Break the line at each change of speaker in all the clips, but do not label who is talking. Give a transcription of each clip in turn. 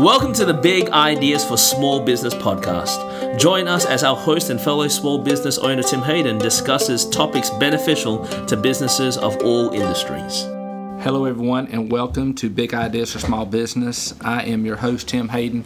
Welcome to the Big Ideas for Small Business podcast. Join us as our host and fellow small business owner Tim Hayden discusses topics beneficial to businesses of all industries.
Hello, everyone, and welcome to Big Ideas for Small Business. I am your host, Tim Hayden,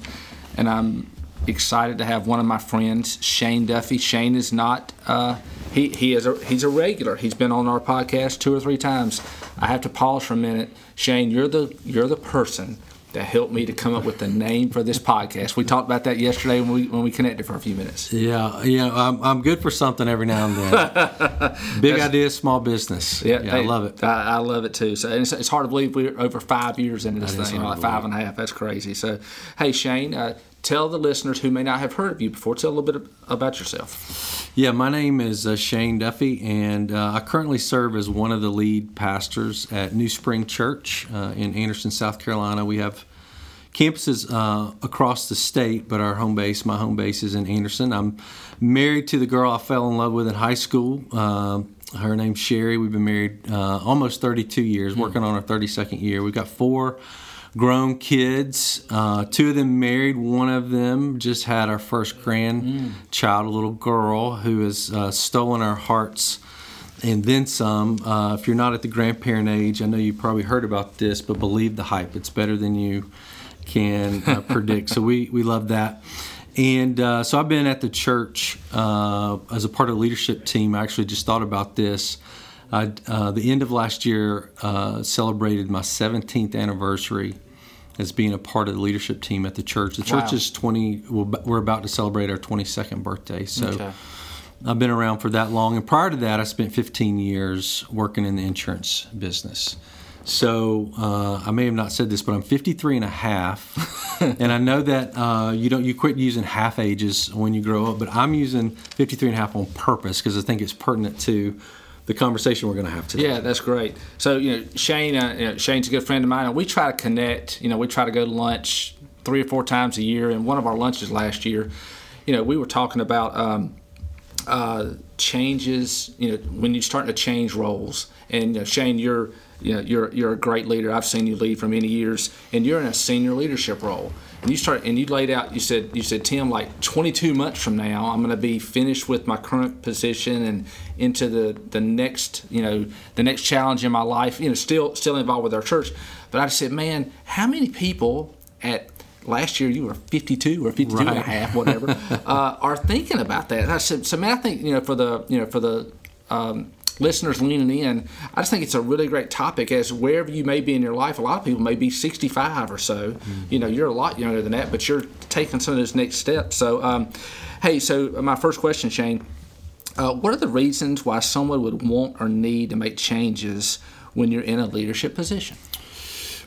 and I'm excited to have one of my friends, Shane Duffy. Shane is not uh, he he is a, he's a regular. He's been on our podcast two or three times. I have to pause for a minute. Shane, you're the you're the person that helped me to come up with the name for this podcast. We talked about that yesterday when we when we connected for a few minutes.
Yeah, yeah, I'm, I'm good for something every now and then. Big idea, small business. Yeah, yeah
hey,
I love it.
I, I, love it too. So it's, it's, hard to believe we're over five years into this that thing, like five and a half. That's crazy. So, hey Shane, uh, tell the listeners who may not have heard of you before. Tell a little bit about yourself.
Yeah, my name is uh, Shane Duffy, and uh, I currently serve as one of the lead pastors at NewSpring Church uh, in Anderson, South Carolina. We have campuses uh, across the state, but our home base, my home base, is in Anderson. I'm married to the girl I fell in love with in high school. Uh, her name's Sherry. We've been married uh, almost 32 years, mm. working on our 32nd year. We've got four grown kids, uh, two of them married. One of them just had our first grandchild, a little girl who has uh, stolen our hearts and then some. Uh, if you're not at the grandparent age, I know you probably heard about this, but believe the hype. It's better than you can uh, predict. So we, we love that. And uh, so I've been at the church uh, as a part of the leadership team. I actually just thought about this. I, uh, the end of last year uh, celebrated my 17th anniversary as being a part of the leadership team at the church. The church wow. is 20. We're about to celebrate our 22nd birthday. So. Okay. I've been around for that long, and prior to that, I spent 15 years working in the insurance business. So uh, I may have not said this, but I'm 53 and a half, and I know that uh, you don't you quit using half ages when you grow up, but I'm using 53 and a half on purpose because I think it's pertinent to the conversation we're going to have today.
Yeah, that's great. So you know, Shane, uh, you know, Shane's a good friend of mine, and we try to connect. You know, we try to go to lunch three or four times a year. And one of our lunches last year, you know, we were talking about. Um, uh, changes, you know, when you're starting to change roles, and you know, Shane, you're you know, you're you're a great leader. I've seen you lead for many years, and you're in a senior leadership role. And you start and you laid out. You said you said Tim, like 22 months from now, I'm going to be finished with my current position and into the the next you know the next challenge in my life. You know, still still involved with our church. But I just said, man, how many people at last year you were 52 or 52 right. and a half, whatever, uh, are thinking about that. And I said, so man, I think you know for the you know for the um, listeners leaning in, I just think it's a really great topic as wherever you may be in your life. A lot of people may be 65 or so. Mm-hmm. You know, you're a lot younger than that, but you're taking some of those next steps. So, um, hey, so my first question, Shane, uh, what are the reasons why someone would want or need to make changes when you're in a leadership position?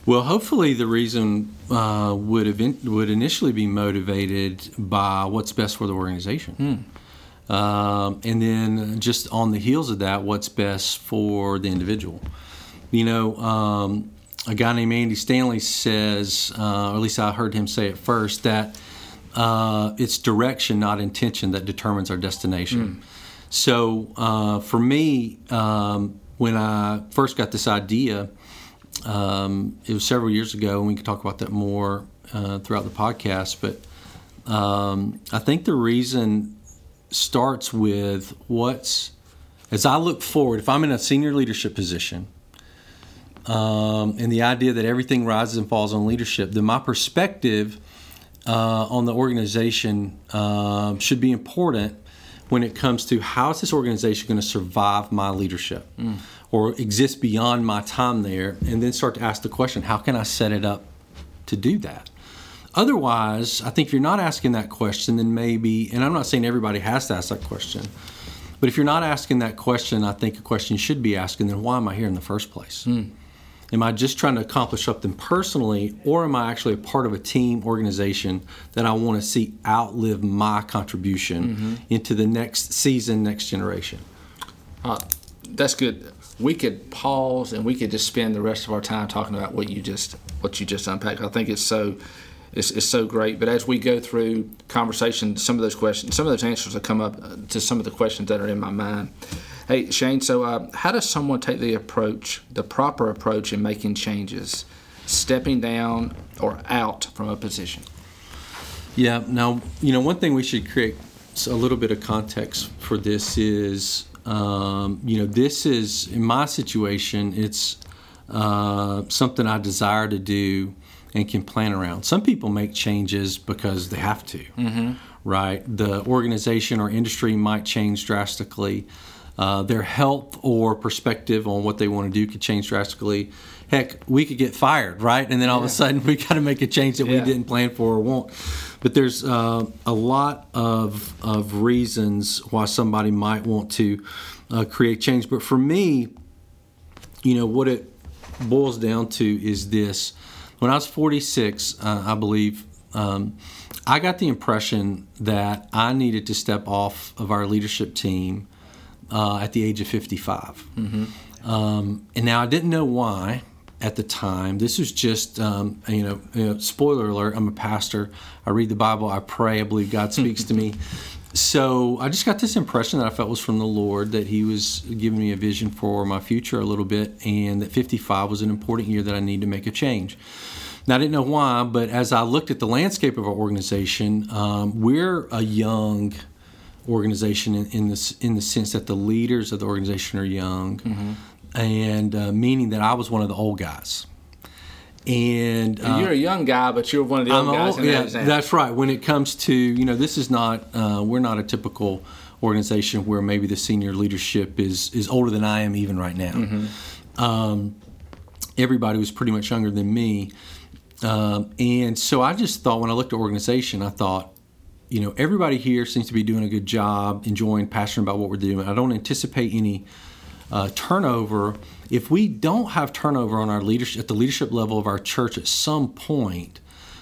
Well, hopefully, the reason uh, would event- would initially be motivated by what's best for the organization. Mm. Um, and then just on the heels of that, what's best for the individual. You know, um, a guy named Andy Stanley says, uh, or at least I heard him say it first, that uh, it's direction, not intention, that determines our destination. Mm. So uh, for me, um, when I first got this idea, um, it was several years ago, and we can talk about that more uh, throughout the podcast. But um, I think the reason starts with what's, as I look forward, if I'm in a senior leadership position, um, and the idea that everything rises and falls on leadership, then my perspective uh, on the organization uh, should be important when it comes to how is this organization going to survive my leadership mm. or exist beyond my time there, and then start to ask the question, how can I set it up to do that? Otherwise, I think if you're not asking that question, then maybe, and I'm not saying everybody has to ask that question, but if you're not asking that question, I think a question you should be asking, then why am I here in the first place? Mm. Am I just trying to accomplish something personally, or am I actually a part of a team organization that I want to see outlive my contribution mm-hmm. into the next season, next generation?
Uh, that's good. We could pause and we could just spend the rest of our time talking about what you just what you just unpacked. I think it's so is, is so great. But as we go through conversation, some of those questions, some of those answers will come up uh, to some of the questions that are in my mind. Hey Shane, so uh, how does someone take the approach, the proper approach in making changes? stepping down or out from a position.
Yeah. Now, you know, one thing we should create a little bit of context for this is, um, you know, this is in my situation. It's uh, something I desire to do and can plan around. Some people make changes because they have to. Mm-hmm. Right. The organization or industry might change drastically. Uh, their health or perspective on what they want to do could change drastically. Heck, we could get fired, right? And then all yeah. of a sudden we got to make a change that yeah. we didn't plan for or want. But there's uh, a lot of, of reasons why somebody might want to uh, create change. But for me, you know, what it boils down to is this. When I was 46, uh, I believe, um, I got the impression that I needed to step off of our leadership team uh, at the age of 55. Mm-hmm. Um, and now I didn't know why at the time. This was just, um, you, know, you, know, spoiler alert, I'm a pastor. I read the Bible, I pray, I believe God speaks to me. So I just got this impression that I felt was from the Lord that He was giving me a vision for my future a little bit, and that 55 was an important year that I need to make a change. Now, I didn't know why, but as I looked at the landscape of our organization, um, we're a young organization in, in, this, in the sense that the leaders of the organization are young. Mm-hmm and uh, meaning that I was one of the old guys. And
uh, you're a young guy, but you're one of the old guys. Old,
yeah, that's right. When it comes to you know, this is not uh, we're not a typical organization where maybe the senior leadership is is older than I am even right now. Mm-hmm. Um, everybody was pretty much younger than me, um, and so I just thought when I looked at organization, I thought. You know, everybody here seems to be doing a good job, enjoying, passionate about what we're doing. I don't anticipate any uh, turnover, if we don't have turnover on our leadership at the leadership level of our church at some point,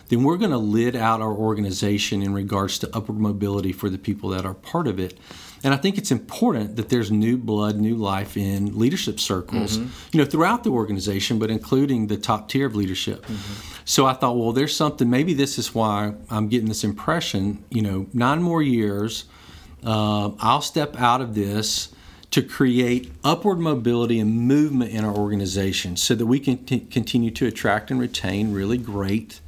then we're going to lid out our organization in regards to upward mobility for the people that are part of it. And I think it's important that there's new blood, new life in leadership circles, mm-hmm. you know, throughout the organization, but including the top tier of leadership. Mm-hmm. So I thought, well, there's something. Maybe this is why I'm getting this impression. You know, nine more years, uh, I'll step out of this to create upward mobility and movement in our organization so that we can t- continue to attract and retain really great,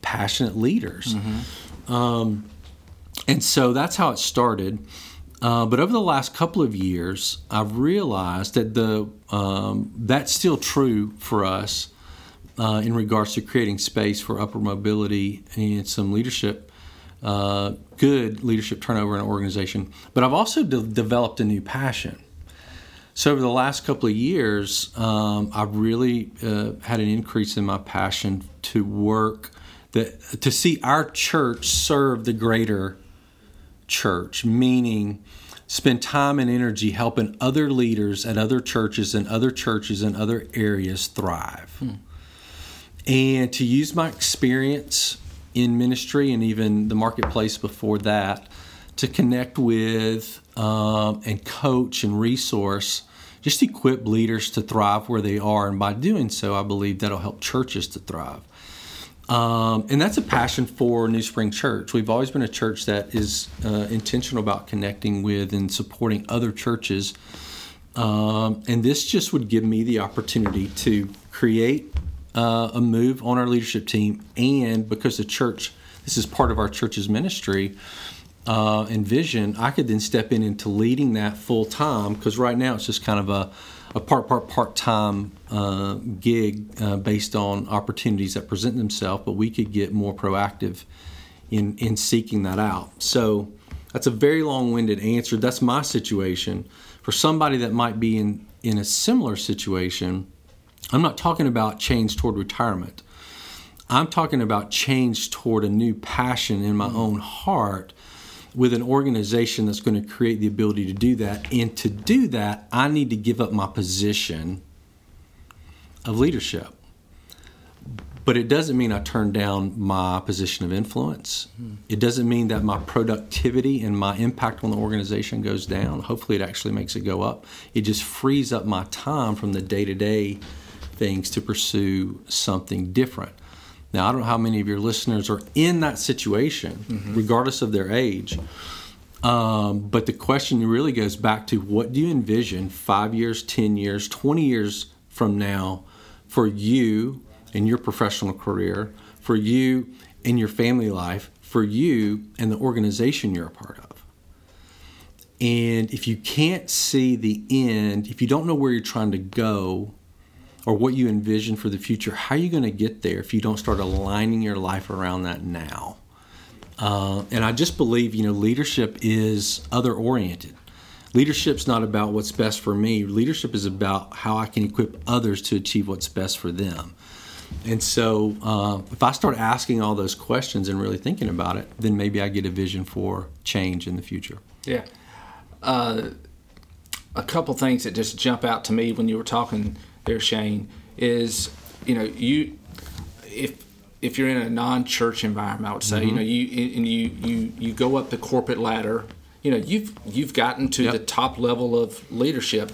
passionate leaders. Mm-hmm. Um, and so that's how it started. Uh, but over the last couple of years, I've realized that the um, that's still true for us uh, in regards to creating space for upward mobility and some leadership uh, good leadership turnover in an organization. But I've also de- developed a new passion. So over the last couple of years, um, I've really uh, had an increase in my passion to work that to see our church serve the greater church, meaning spend time and energy helping other leaders at other churches and other churches in other areas thrive. Hmm. And to use my experience in ministry and even the marketplace before that to connect with um, and coach and resource just equip leaders to thrive where they are. And by doing so i believe that'll help churches to thrive. Um, and that's a passion for NewSpring Church. We've always been a church that is uh, intentional about connecting with and supporting other churches. Um, and this just would give me the opportunity to create uh, a move on our leadership team, and because the church, this is part of our church's ministry uh, and vision, I could then step in into leading that full time. Because right now it's just kind of a, a part part part time uh, gig uh, based on opportunities that present themselves, but we could get more proactive in in seeking that out. So that's a very long winded answer. That's my situation. For somebody that might be in in a similar situation I'm not talking about change toward retirement. I'm talking about change toward a new passion in my own heart with an organization that's going to create the ability to do that. And to do that, I need to give up my position of leadership. But it doesn't mean I turn down my position of influence. It doesn't mean that my productivity and my impact on the organization goes down. Hopefully, it actually makes it go up. It just frees up my time from the day to day things to pursue something different. Now, I don't know how many of your listeners are in that situation, mm-hmm. regardless of their age. Um, but the question really goes back to what do you envision five years, 10 years, 20 years from now for you in your professional career, for you in your family life, for you and the organization you're a part of. And if you can't see the end, if you don't know where you're trying to go or what you envision for the future, how are you going to get there if you don't start aligning your life around that now? Uh, and I just believe, you know, leadership is other oriented. Leadership's not about what's best for me. Leadership is about how I can equip others to achieve what's best for them. And so, uh, if I start asking all those questions and really thinking about it, then maybe I get a vision for change in the future.
Yeah. Uh, a couple things that just jump out to me when you were talking there, Shane, is you know you if if you're in a non-church environment, I would say, mm-hmm. you know, you and you you you go up the corporate ladder. You know, you've you've gotten to yep. the top level of leadership.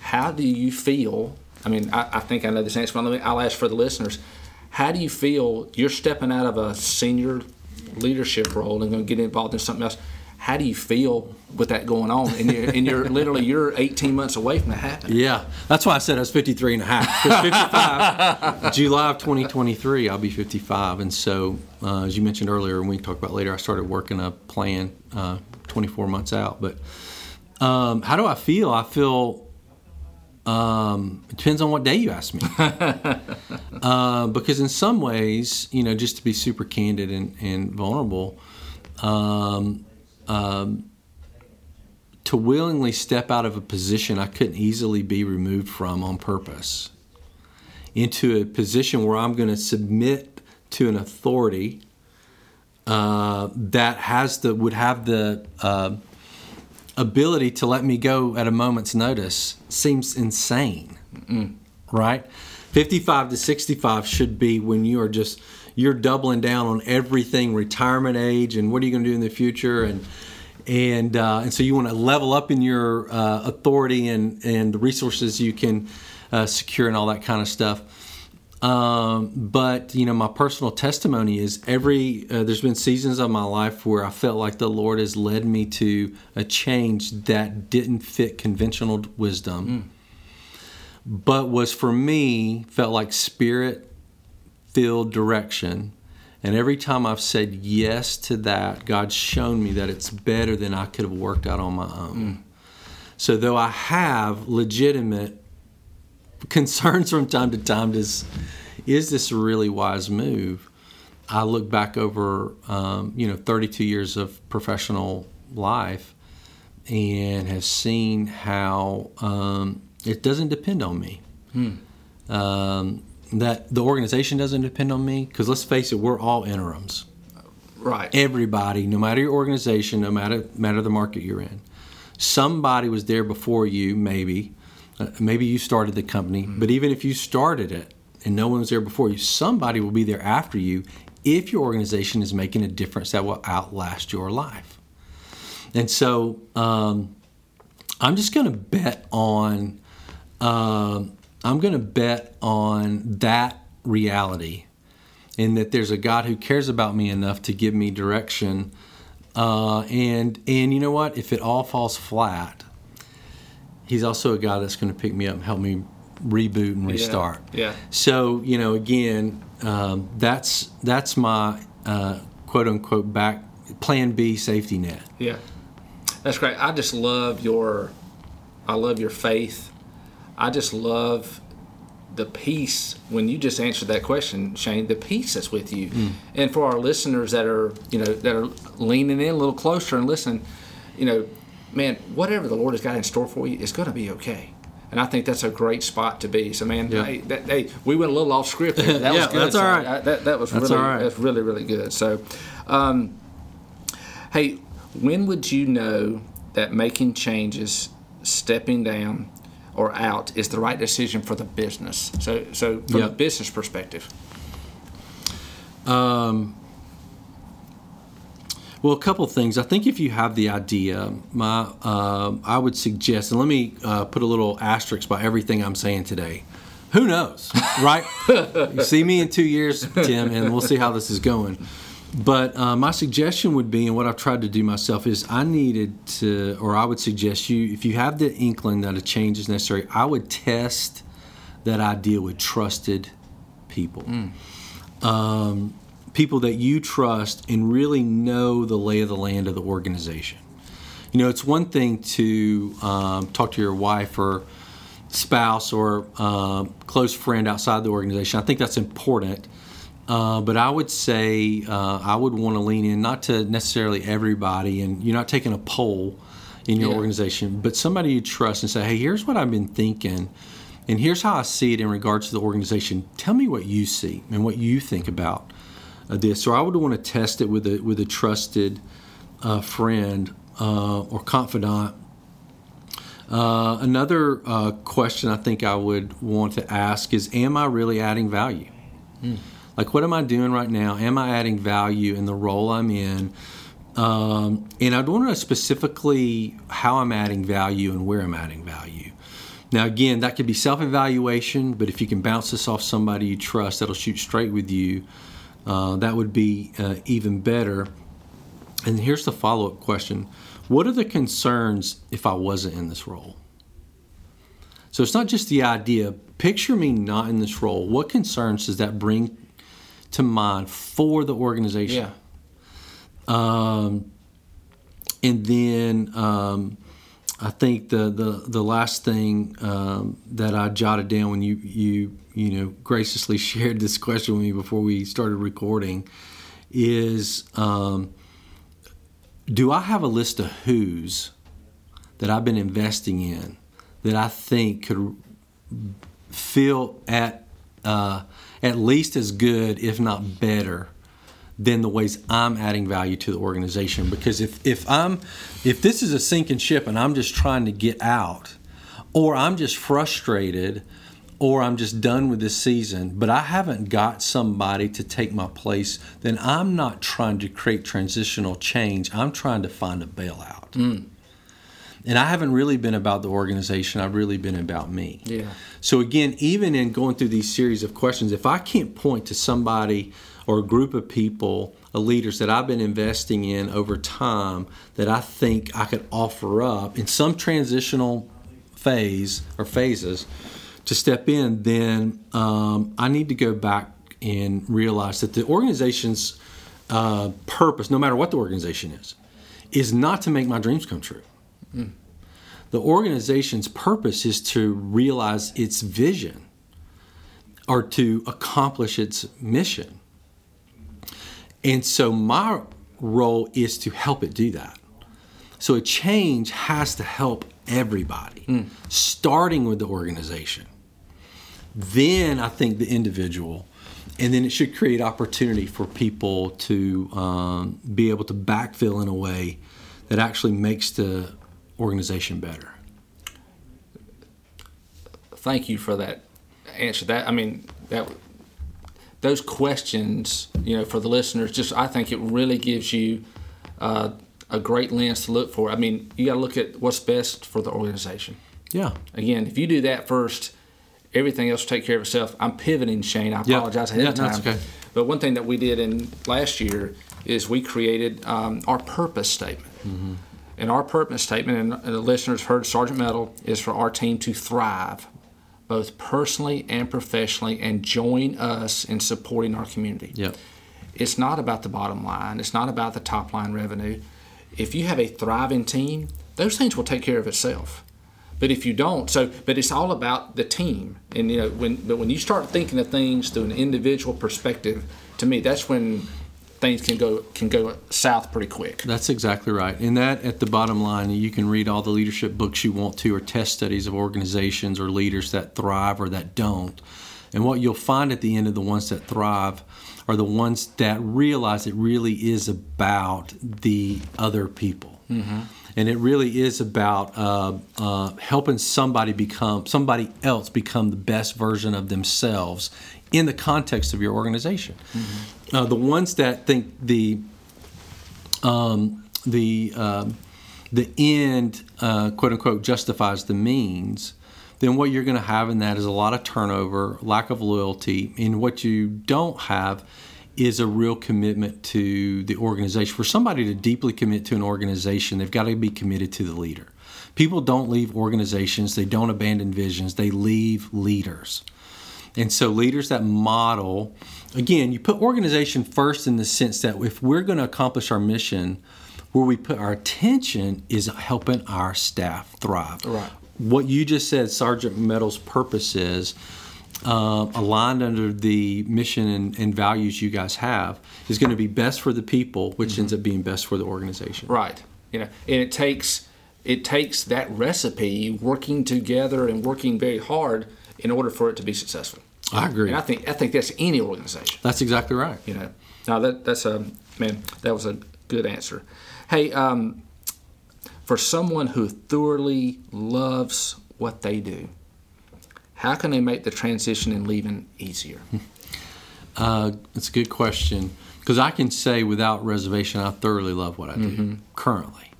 How do you feel? I mean, I, I think I know this answer, but I'll ask for the listeners. How do you feel you're stepping out of a senior leadership role and going to get involved in something else? How do you feel with that going on? And you're, and you're literally you're 18 months away from that happening.
Yeah, that's why I said I was 53 and a half. 55, July of 2023, I'll be 55. And so, uh, as you mentioned earlier, and we talk about later, I started working a plan uh, 24 months out. But um, how do I feel? I feel um, it depends on what day you ask me. uh, because in some ways, you know, just to be super candid and, and vulnerable, um, um, to willingly step out of a position I couldn't easily be removed from on purpose into a position where I'm going to submit to an authority uh, that has the would have the uh, ability to let me go at a moment's notice seems insane, mm right? 55 to 65 should be when you are just you're doubling down on everything retirement age and what are you going to do in the future and and uh, and so you want to level up in your uh, authority and and the resources you can uh, secure and all that kind of stuff. Um, but you know, my personal testimony is every uh, there's been seasons of my life where I felt like the Lord has led me to a change that didn't fit conventional wisdom, mm. But was for me felt like spirit filled direction. And every time I've said yes to that, God's shown me that it's better than I could have worked out on my own. Mm. So, though I have legitimate concerns from time to time, is is this a really wise move? I look back over, um, you know, 32 years of professional life, and have seen how um, it doesn't depend on me. Hmm. Um, that the organization doesn't depend on me because let's face it, we're all interims.
Right.
Everybody, no matter your organization, no matter matter the market you're in, somebody was there before you. Maybe, uh, maybe you started the company, mm-hmm. but even if you started it and no one was there before you, somebody will be there after you if your organization is making a difference that will outlast your life. And so, um, I'm just going to bet on. Uh, I'm going to bet on that reality and that there's a God who cares about me enough to give me direction. Uh, and and you know what? If it all falls flat, He's also a God that's going to pick me up and help me reboot and restart.
Yeah. yeah.
So you know, again, um, that's that's my uh, quote unquote back plan B safety net.
Yeah, that's great. I just love your, I love your faith I just love the peace when you just answered that question, Shane. The peace that's with you, mm. and for our listeners that are you know that are leaning in a little closer and listening, you know, man, whatever the Lord has got in store for you is going to be okay. And I think that's a great spot to be. So, man, yeah. hey, that, hey, we went a little off script. That
yeah,
was good.
That's all right.
I, that, that was that's really, right. that's really, really good. So, um, hey, when would you know that making changes, stepping down, or out is the right decision for the business. So, so from yep. a business perspective.
Um, well, a couple of things. I think if you have the idea, my uh, I would suggest, and let me uh, put a little asterisk by everything I'm saying today. Who knows, right? you see me in two years, Tim, and we'll see how this is going. But uh, my suggestion would be, and what I've tried to do myself is, I needed to, or I would suggest you, if you have the inkling that a change is necessary, I would test that idea with trusted people. Um, people that you trust and really know the lay of the land of the organization. You know, it's one thing to um, talk to your wife or spouse or uh, close friend outside the organization. I think that's important. Uh, but I would say uh, I would want to lean in, not to necessarily everybody, and you're not taking a poll in your
Yeah.
organization, but somebody you trust and say, hey, here's what I've been thinking, and here's how I see it in regards to the organization. Tell me what you see and what you think about uh, this. So I would want to test it with a with a trusted uh, friend uh, or confidant. Uh, another uh, question I think I would want to ask is, am I really adding value? Like, what am I doing right now? Am I adding value in the role I'm in? Um, and I'd want to know specifically how I'm adding value and where I'm adding value. Now, again, that could be self evaluation, but if you can bounce this off somebody you trust that'll shoot straight with you, uh, that would be uh, even better. And here's the follow up question What are the concerns if I wasn't in this role? So it's not just the idea. Picture me not in this role. What concerns does that bring to mind for the organization?
Yeah.
Um, and then um, I think the, the, the last thing um, that I jotted down when you, you you know graciously shared this question with me before we started recording is um, do I have a list of who's that I've been investing in that I think could feel at uh, at least as good, if not better, than the ways I'm adding value to the organization. Because if, if I'm if this is a sinking ship and I'm just trying to get out, or I'm just frustrated, or I'm just done with this season, but I haven't got somebody to take my place, then I'm not trying to create transitional change. I'm trying to find a bailout. Mm. And I haven't really been about the organization. I've really been about me.
Yeah.
So again, even in going through these series of questions, if I can't point to somebody or a group of people, leaders that I've been investing in over time that I think I could offer up in some transitional phase or phases to step in, then um, I need to go back and realize that the organization's uh, purpose, no matter what the organization is, is not to make my dreams come true. The organization's purpose is to realize its vision or to accomplish its mission. And so my role is to help it do that. So a change has to help everybody, starting with the organization. Then I think the individual, and then it should create opportunity for people to um, be able to backfill in a way that actually makes the organization better.
Thank you for that answer. That I mean that those questions, you know, for the listeners, just I think it really gives you uh, a great lens to look for. I mean, you got to look at what's best for the organization.
Yeah.
Again, if you do that first, everything else will take care of itself. I'm pivoting, Shane. I
Yeah.
apologize ahead
Yeah,
of time.
that's okay.
But one thing that we did in last year is we created um, our purpose statement.
Mm-hmm.
And our purpose statement, and the listeners heard Sargent Metal, is for our team to thrive, both personally and professionally, and join us in supporting our community.
Yep.
It's not about the bottom line. It's not about the top line revenue. If you have a thriving team, those things will take care of itself. But if you don't, so but it's all about the team. And you know, when but when you start thinking of things through an individual perspective, to me, that's when things can go can go south pretty quick.
That's exactly right. And that, at the bottom line, you can read all the leadership books you want to, or test studies of organizations or leaders that thrive or that don't. And what you'll find at the end of the ones that thrive are the ones that realize it really is about the other people. And it really is about uh, uh, helping somebody become somebody else become the best version of themselves in the context of your organization. Uh, the ones that think the um, the um, the end, uh, quote unquote, justifies the means, then what you're going to have in that is a lot of turnover, lack of loyalty, and what you don't have is a real commitment to the organization. For somebody to deeply commit to an organization, they've got to be committed to the leader. People don't leave organizations, they don't abandon visions, they leave leaders. And so leaders that model, again, you put organization first in the sense that if we're going to accomplish our mission, where we put our attention is helping our staff thrive.
Right.
What you just said, Sargent Metal's purpose is uh, aligned under the mission and, and, values you guys have is going to be best for the people, which mm-hmm. ends up being best for the organization.
Right. You know, and it takes it takes that recipe working together and working very hard in order for it to be successful.
I agree.
And I think I think that's any organization.
That's exactly right.
You know, now that that's a man. That was a good answer. Hey, um, for someone who thoroughly loves what they do, how can they make the transition and leaving easier?
Uh, it's a good question because I can say without reservation, I thoroughly love what I do mm-hmm. currently.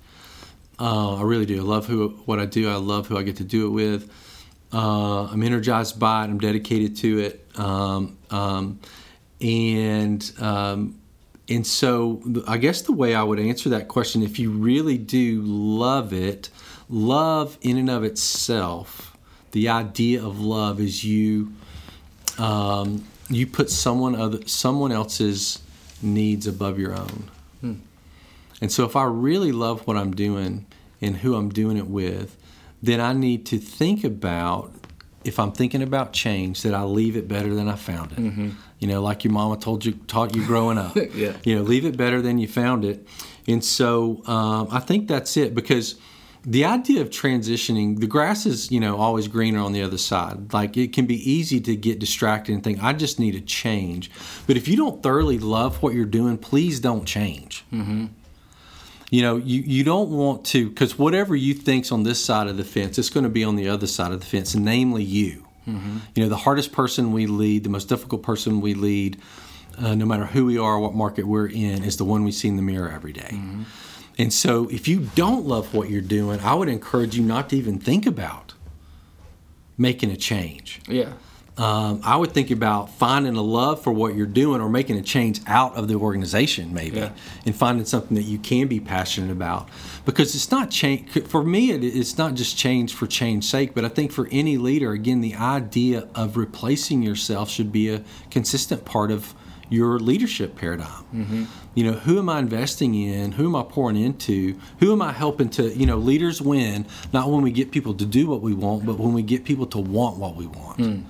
Uh, I really do. I love who what I do. I love who I get to do it with. Uh, I'm energized by it. I'm dedicated to it. Um, um, and um, and so I guess the way I would answer that question, if you really do love it, love in and of itself, the idea of love is you um, you put someone other someone else's needs above your own. Hmm. And so if I really love what I'm doing and who I'm doing it with, then I need to think about if I'm thinking about change that I leave it better than I found it. Mm-hmm. You know, like your mama told you, taught you growing up.
yeah.
You know, leave it better than you found it. And so um, I think that's it because the idea of transitioning, the grass is, you know, always greener on the other side. Like it can be easy to get distracted and think, I just need a change. But if you don't thoroughly love what you're doing, please don't change. Mm-hmm you know you, you don't want to because whatever you think's on this side of the fence it's going to be on the other side of the fence namely you mm-hmm. you know the hardest person we lead the most difficult person we lead uh, no matter who we are what market we're in is the one we see in the mirror every day. Mm-hmm. and so if you don't love what you're doing i would encourage you not to even think about making a change
yeah
um, I would think about finding a love for what you're doing or making a change out of the organization, maybe, yeah. and finding something that you can be passionate about. Because it's not change for me. It, it's not just change for change's sake, but I think for any leader, again, the idea of replacing yourself should be a consistent part of your leadership paradigm. Mm-hmm. You know, who am I investing in? Who am I pouring into? Who am I helping to, you know, leaders win not when we get people to do what we want, but when we get people to want what we want. Mm.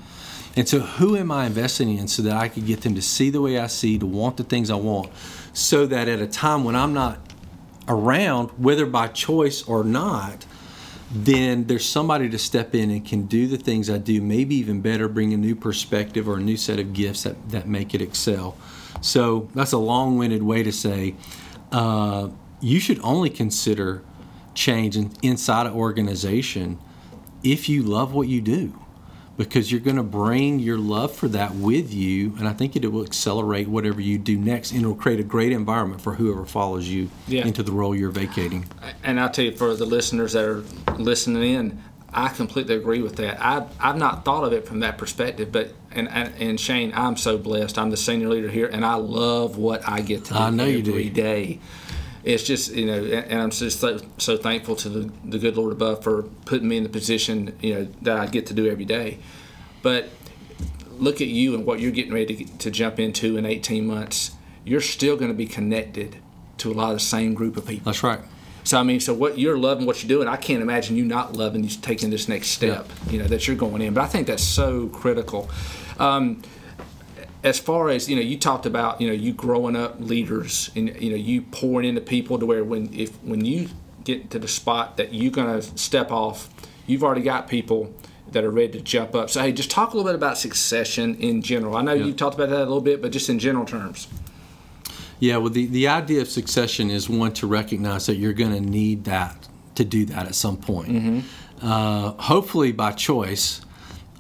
And so, who am I investing in so that I could get them to see the way I see, to want the things I want, so that at a time when I'm not around, whether by choice or not, then there's somebody to step in and can do the things I do, maybe even better, bring a new perspective or a new set of gifts that, that make it excel. So, that's a long winded way to say uh, you should only consider change in, inside an organization if you love what you do because you're going to bring your love for that with you and i think it will accelerate whatever you do next and it'll create a great environment for whoever follows you yeah. into the role you're vacating
and i'll tell you for the listeners that are listening in i completely agree with that i've, I've not thought of it from that perspective but and, and, and shane i'm so blessed i'm the senior leader here and i love what i get to do I know every you do. day it's just you know, and I'm just so, so thankful to the, the good Lord above for putting me in the position you know that I get to do every day. But look at you and what you're getting ready to, to jump into in 18 months. You're still going to be connected to a lot of the same group of people.
That's right.
So I mean, so what you're loving what you're doing, I can't imagine you not loving you taking this next step. Yeah. You know that you're going in, but I think that's so critical. Um, as far as you know, you talked about you know you growing up leaders and you know you pouring into people to where when if when you get to the spot that you're going to step off, you've already got people that are ready to jump up. So hey, just talk a little bit about succession in general. I know yeah. you talked about that a little bit, but just in general terms.
Yeah, well, the, the idea of succession is one to recognize that you're going to need that to do that at some point. Mm-hmm. Uh, hopefully by choice,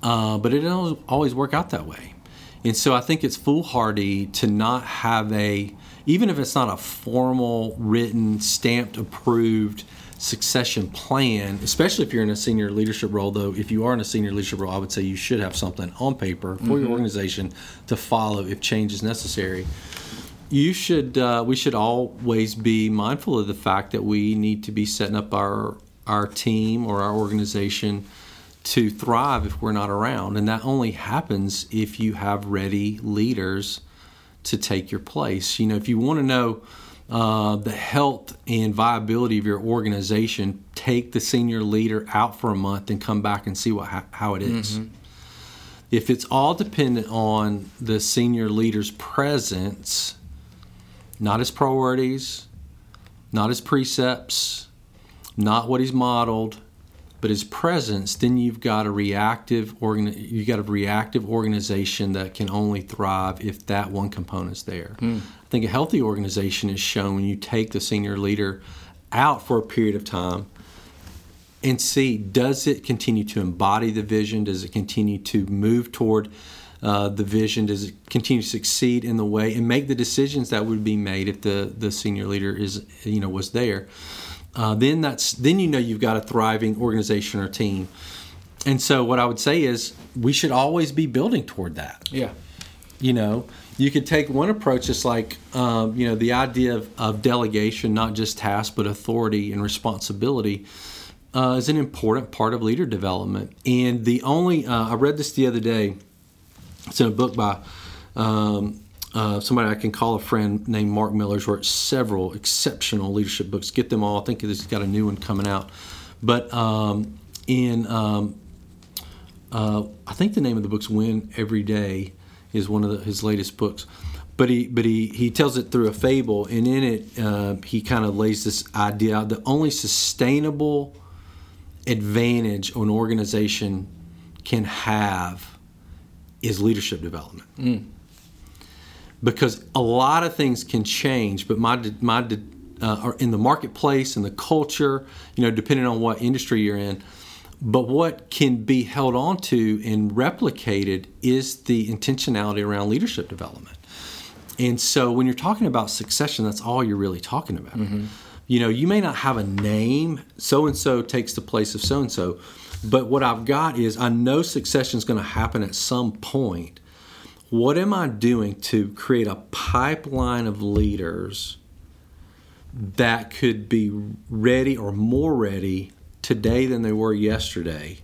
uh, but it doesn't always work out that way. And so I think it's foolhardy to not have a, even if it's not a formal, written, stamped, approved succession plan, especially if you're in a senior leadership role, though, if you are in a senior leadership role, I would say you should have something on paper for mm-hmm. your organization to follow if change is necessary. You should, uh, we should always be mindful of the fact that we need to be setting up our, our team or our organization to thrive if we're not around. And that only happens if you have ready leaders to take your place. You know, if you want to know uh, the health and viability of your organization, take the senior leader out for a month and come back and see what how it is. Mm-hmm. If it's all dependent on the senior leader's presence, not his priorities, not his precepts, not what he's modeled, but his presence, then you've got a reactive organ you got a reactive organization that can only thrive if that one component's there. Hmm. I think a healthy organization is shown when you take the senior leader out for a period of time and see does it continue to embody the vision? Does it continue to move toward uh, the vision? Does it continue to succeed in the way and make the decisions that would be made if the, the senior leader is you know was there? Uh, then that's then you know you've got a thriving organization or team. And so what I would say is we should always be building toward that.
Yeah.
You know, you could take one approach that's like um, you know the idea of, of, delegation, not just task but authority and responsibility. Uh, is an important part of leader development. And the only, uh, I read this the other day, it's in a book by um, uh, somebody I can call a friend named Mark Miller's wrote several exceptional leadership books. Get them all. I think he's got a new one coming out. But um, in, um, uh, I think the name of the book's Win Every Day is one of the, his latest books. But he, but he, he tells it through a fable, and in it uh, he kind of lays this idea out: the only sustainable advantage an organization can have is leadership development. Mm because a lot of things can change, but my my uh, in the marketplace and the culture, you know, depending on what industry you're in. But what can be held on to and replicated is the intentionality around leadership development. And so when you're talking about succession, that's all you're really talking about. Mm-hmm. You know, you may not have a name, so and so takes the place of so and so, but what I've got is I know succession is going to happen at some point what am I doing to create a pipeline of leaders that could be ready or more ready today than they were yesterday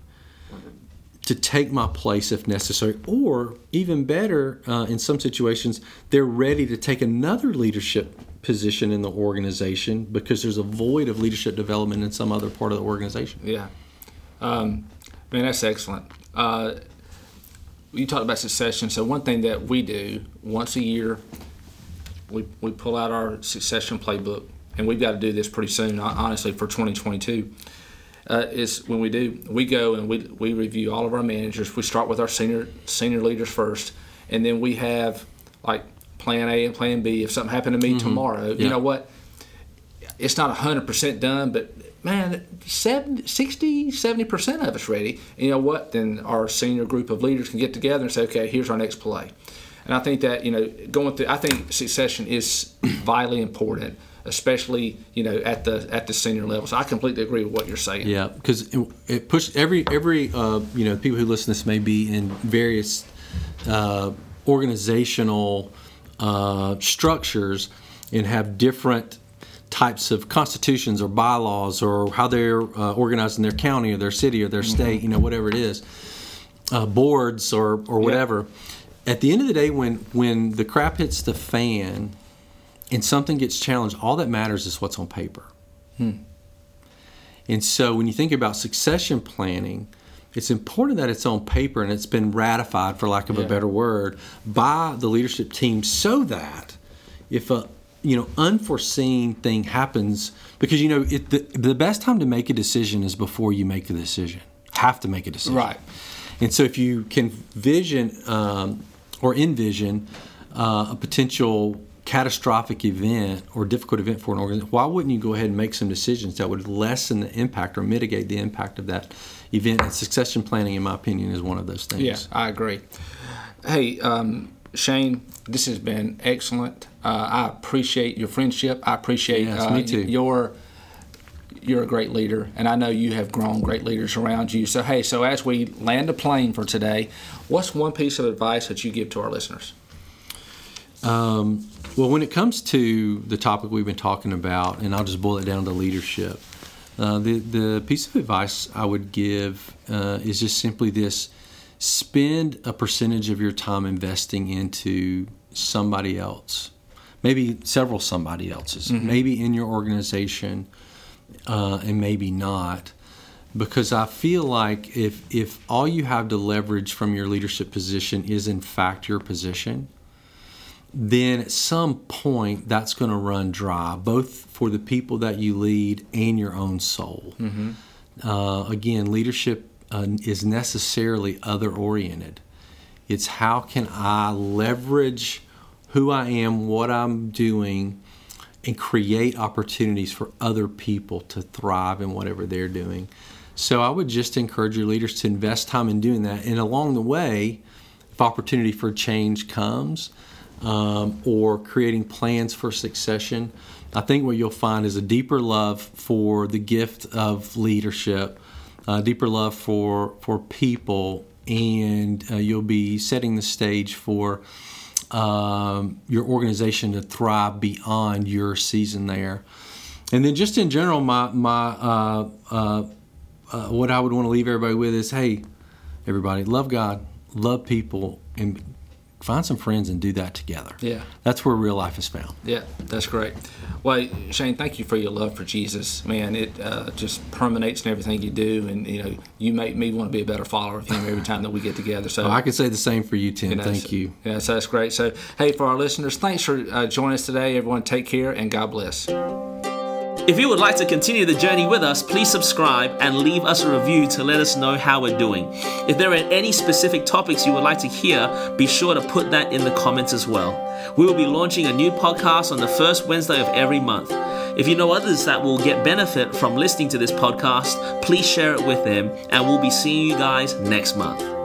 to take my place if necessary, or even better, uh, in some situations, they're ready to take another leadership position in the organization because there's a void of leadership development in some other part of the organization.
Yeah. Um, man, that's excellent. Uh, you talked about succession. So one thing that we do once a year, we, we pull out our succession playbook, and we've got to do this pretty soon, honestly, for 2022. Uh, is when we do we go and we, we review all of our managers. We start with our senior senior leaders first, and then we have like plan A and plan B. If something happened to me mm-hmm. tomorrow, yeah. you know what? It's not hundred percent done, but man, 70, 60, 70% of us ready. And you know what? Then our senior group of leaders can get together and say, okay, here's our next play. And I think that, you know, going through, I think succession is vitally important especially you know at the at the senior level. So I completely agree with what you're saying.
Yeah, because it, it pushes every every uh, you know people who listen to this may be in various uh, organizational uh, structures and have different types of constitutions or bylaws or how they're uh, organized in their county or their city or their mm-hmm. state, you know, whatever it is, uh, boards or, or whatever. At the end of the day, when, when the crap hits the fan and something gets challenged, all that matters is what's on paper. Hmm. And so when you think about succession planning, it's important that it's on paper and it's been ratified, for lack of yeah. a better word, by the leadership team so that if a you know unforeseen thing happens because you know it, the, the best time to make a decision is before you make the decision. Have to make a decision.
Right.
And so if you can vision um, or envision uh, a potential catastrophic event or difficult event for an organization why wouldn't you go ahead and make some decisions that would lessen the impact or mitigate the impact of that event? And succession planning in my opinion is one of those things.
Yeah i agree. Hey um, shane this has been excellent uh, I appreciate your friendship. I appreciate
yes, uh,
your you're a great leader, and I know you have grown great leaders around you. So, hey, so as we land a plane for today, what's one piece of advice that you give to our listeners?
Um, well, when it comes to the topic we've been talking about, and I'll just boil it down to leadership, Uh, the the piece of advice I would give uh, is just simply this: spend a percentage of your time investing into somebody else, maybe several somebody else's, mm-hmm. maybe in your organization, uh, and maybe not. Because I feel like if if all you have to leverage from your leadership position is in fact your position, then at some point that's going to run dry, both for the people that you lead and your own soul. Mm-hmm. Uh, again, leadership uh, is necessarily other oriented. It's how can I leverage who I am, what I'm doing, and create opportunities for other people to thrive in whatever they're doing. So I would just encourage your leaders to invest time in doing that. And along the way, if opportunity for change comes, um, or creating plans for succession, I think what you'll find is a deeper love for the gift of leadership, a deeper love for for people, and uh, you'll be setting the stage for um, your organization to thrive beyond your season there. And then, just in general, my my uh, uh, uh what I would want to leave everybody with is, hey, everybody, love God, love people, and find some friends and do that together.
Yeah.
That's where real life is found.
Yeah, that's great. Well, Shane, thank you for your love for Jesus. Man, it uh, just permeates in everything you do, and you know, you make me want to be a better follower of Him every time that we get together. So
I can say the same for you, Tim. You know, thank
so,
you.
Yeah, so that's great. So, hey, for our listeners, thanks for uh, joining us today. Everyone, take care and God bless.
If you would like to continue the journey with us, please subscribe and leave us a review to let us know how we're doing. If there are any specific topics you would like to hear, be sure to put that in the comments as well. We will be launching a new podcast on the first Wednesday of every month. If you know others that will get benefit from listening to this podcast, please share it with them, and we'll be seeing you guys next month.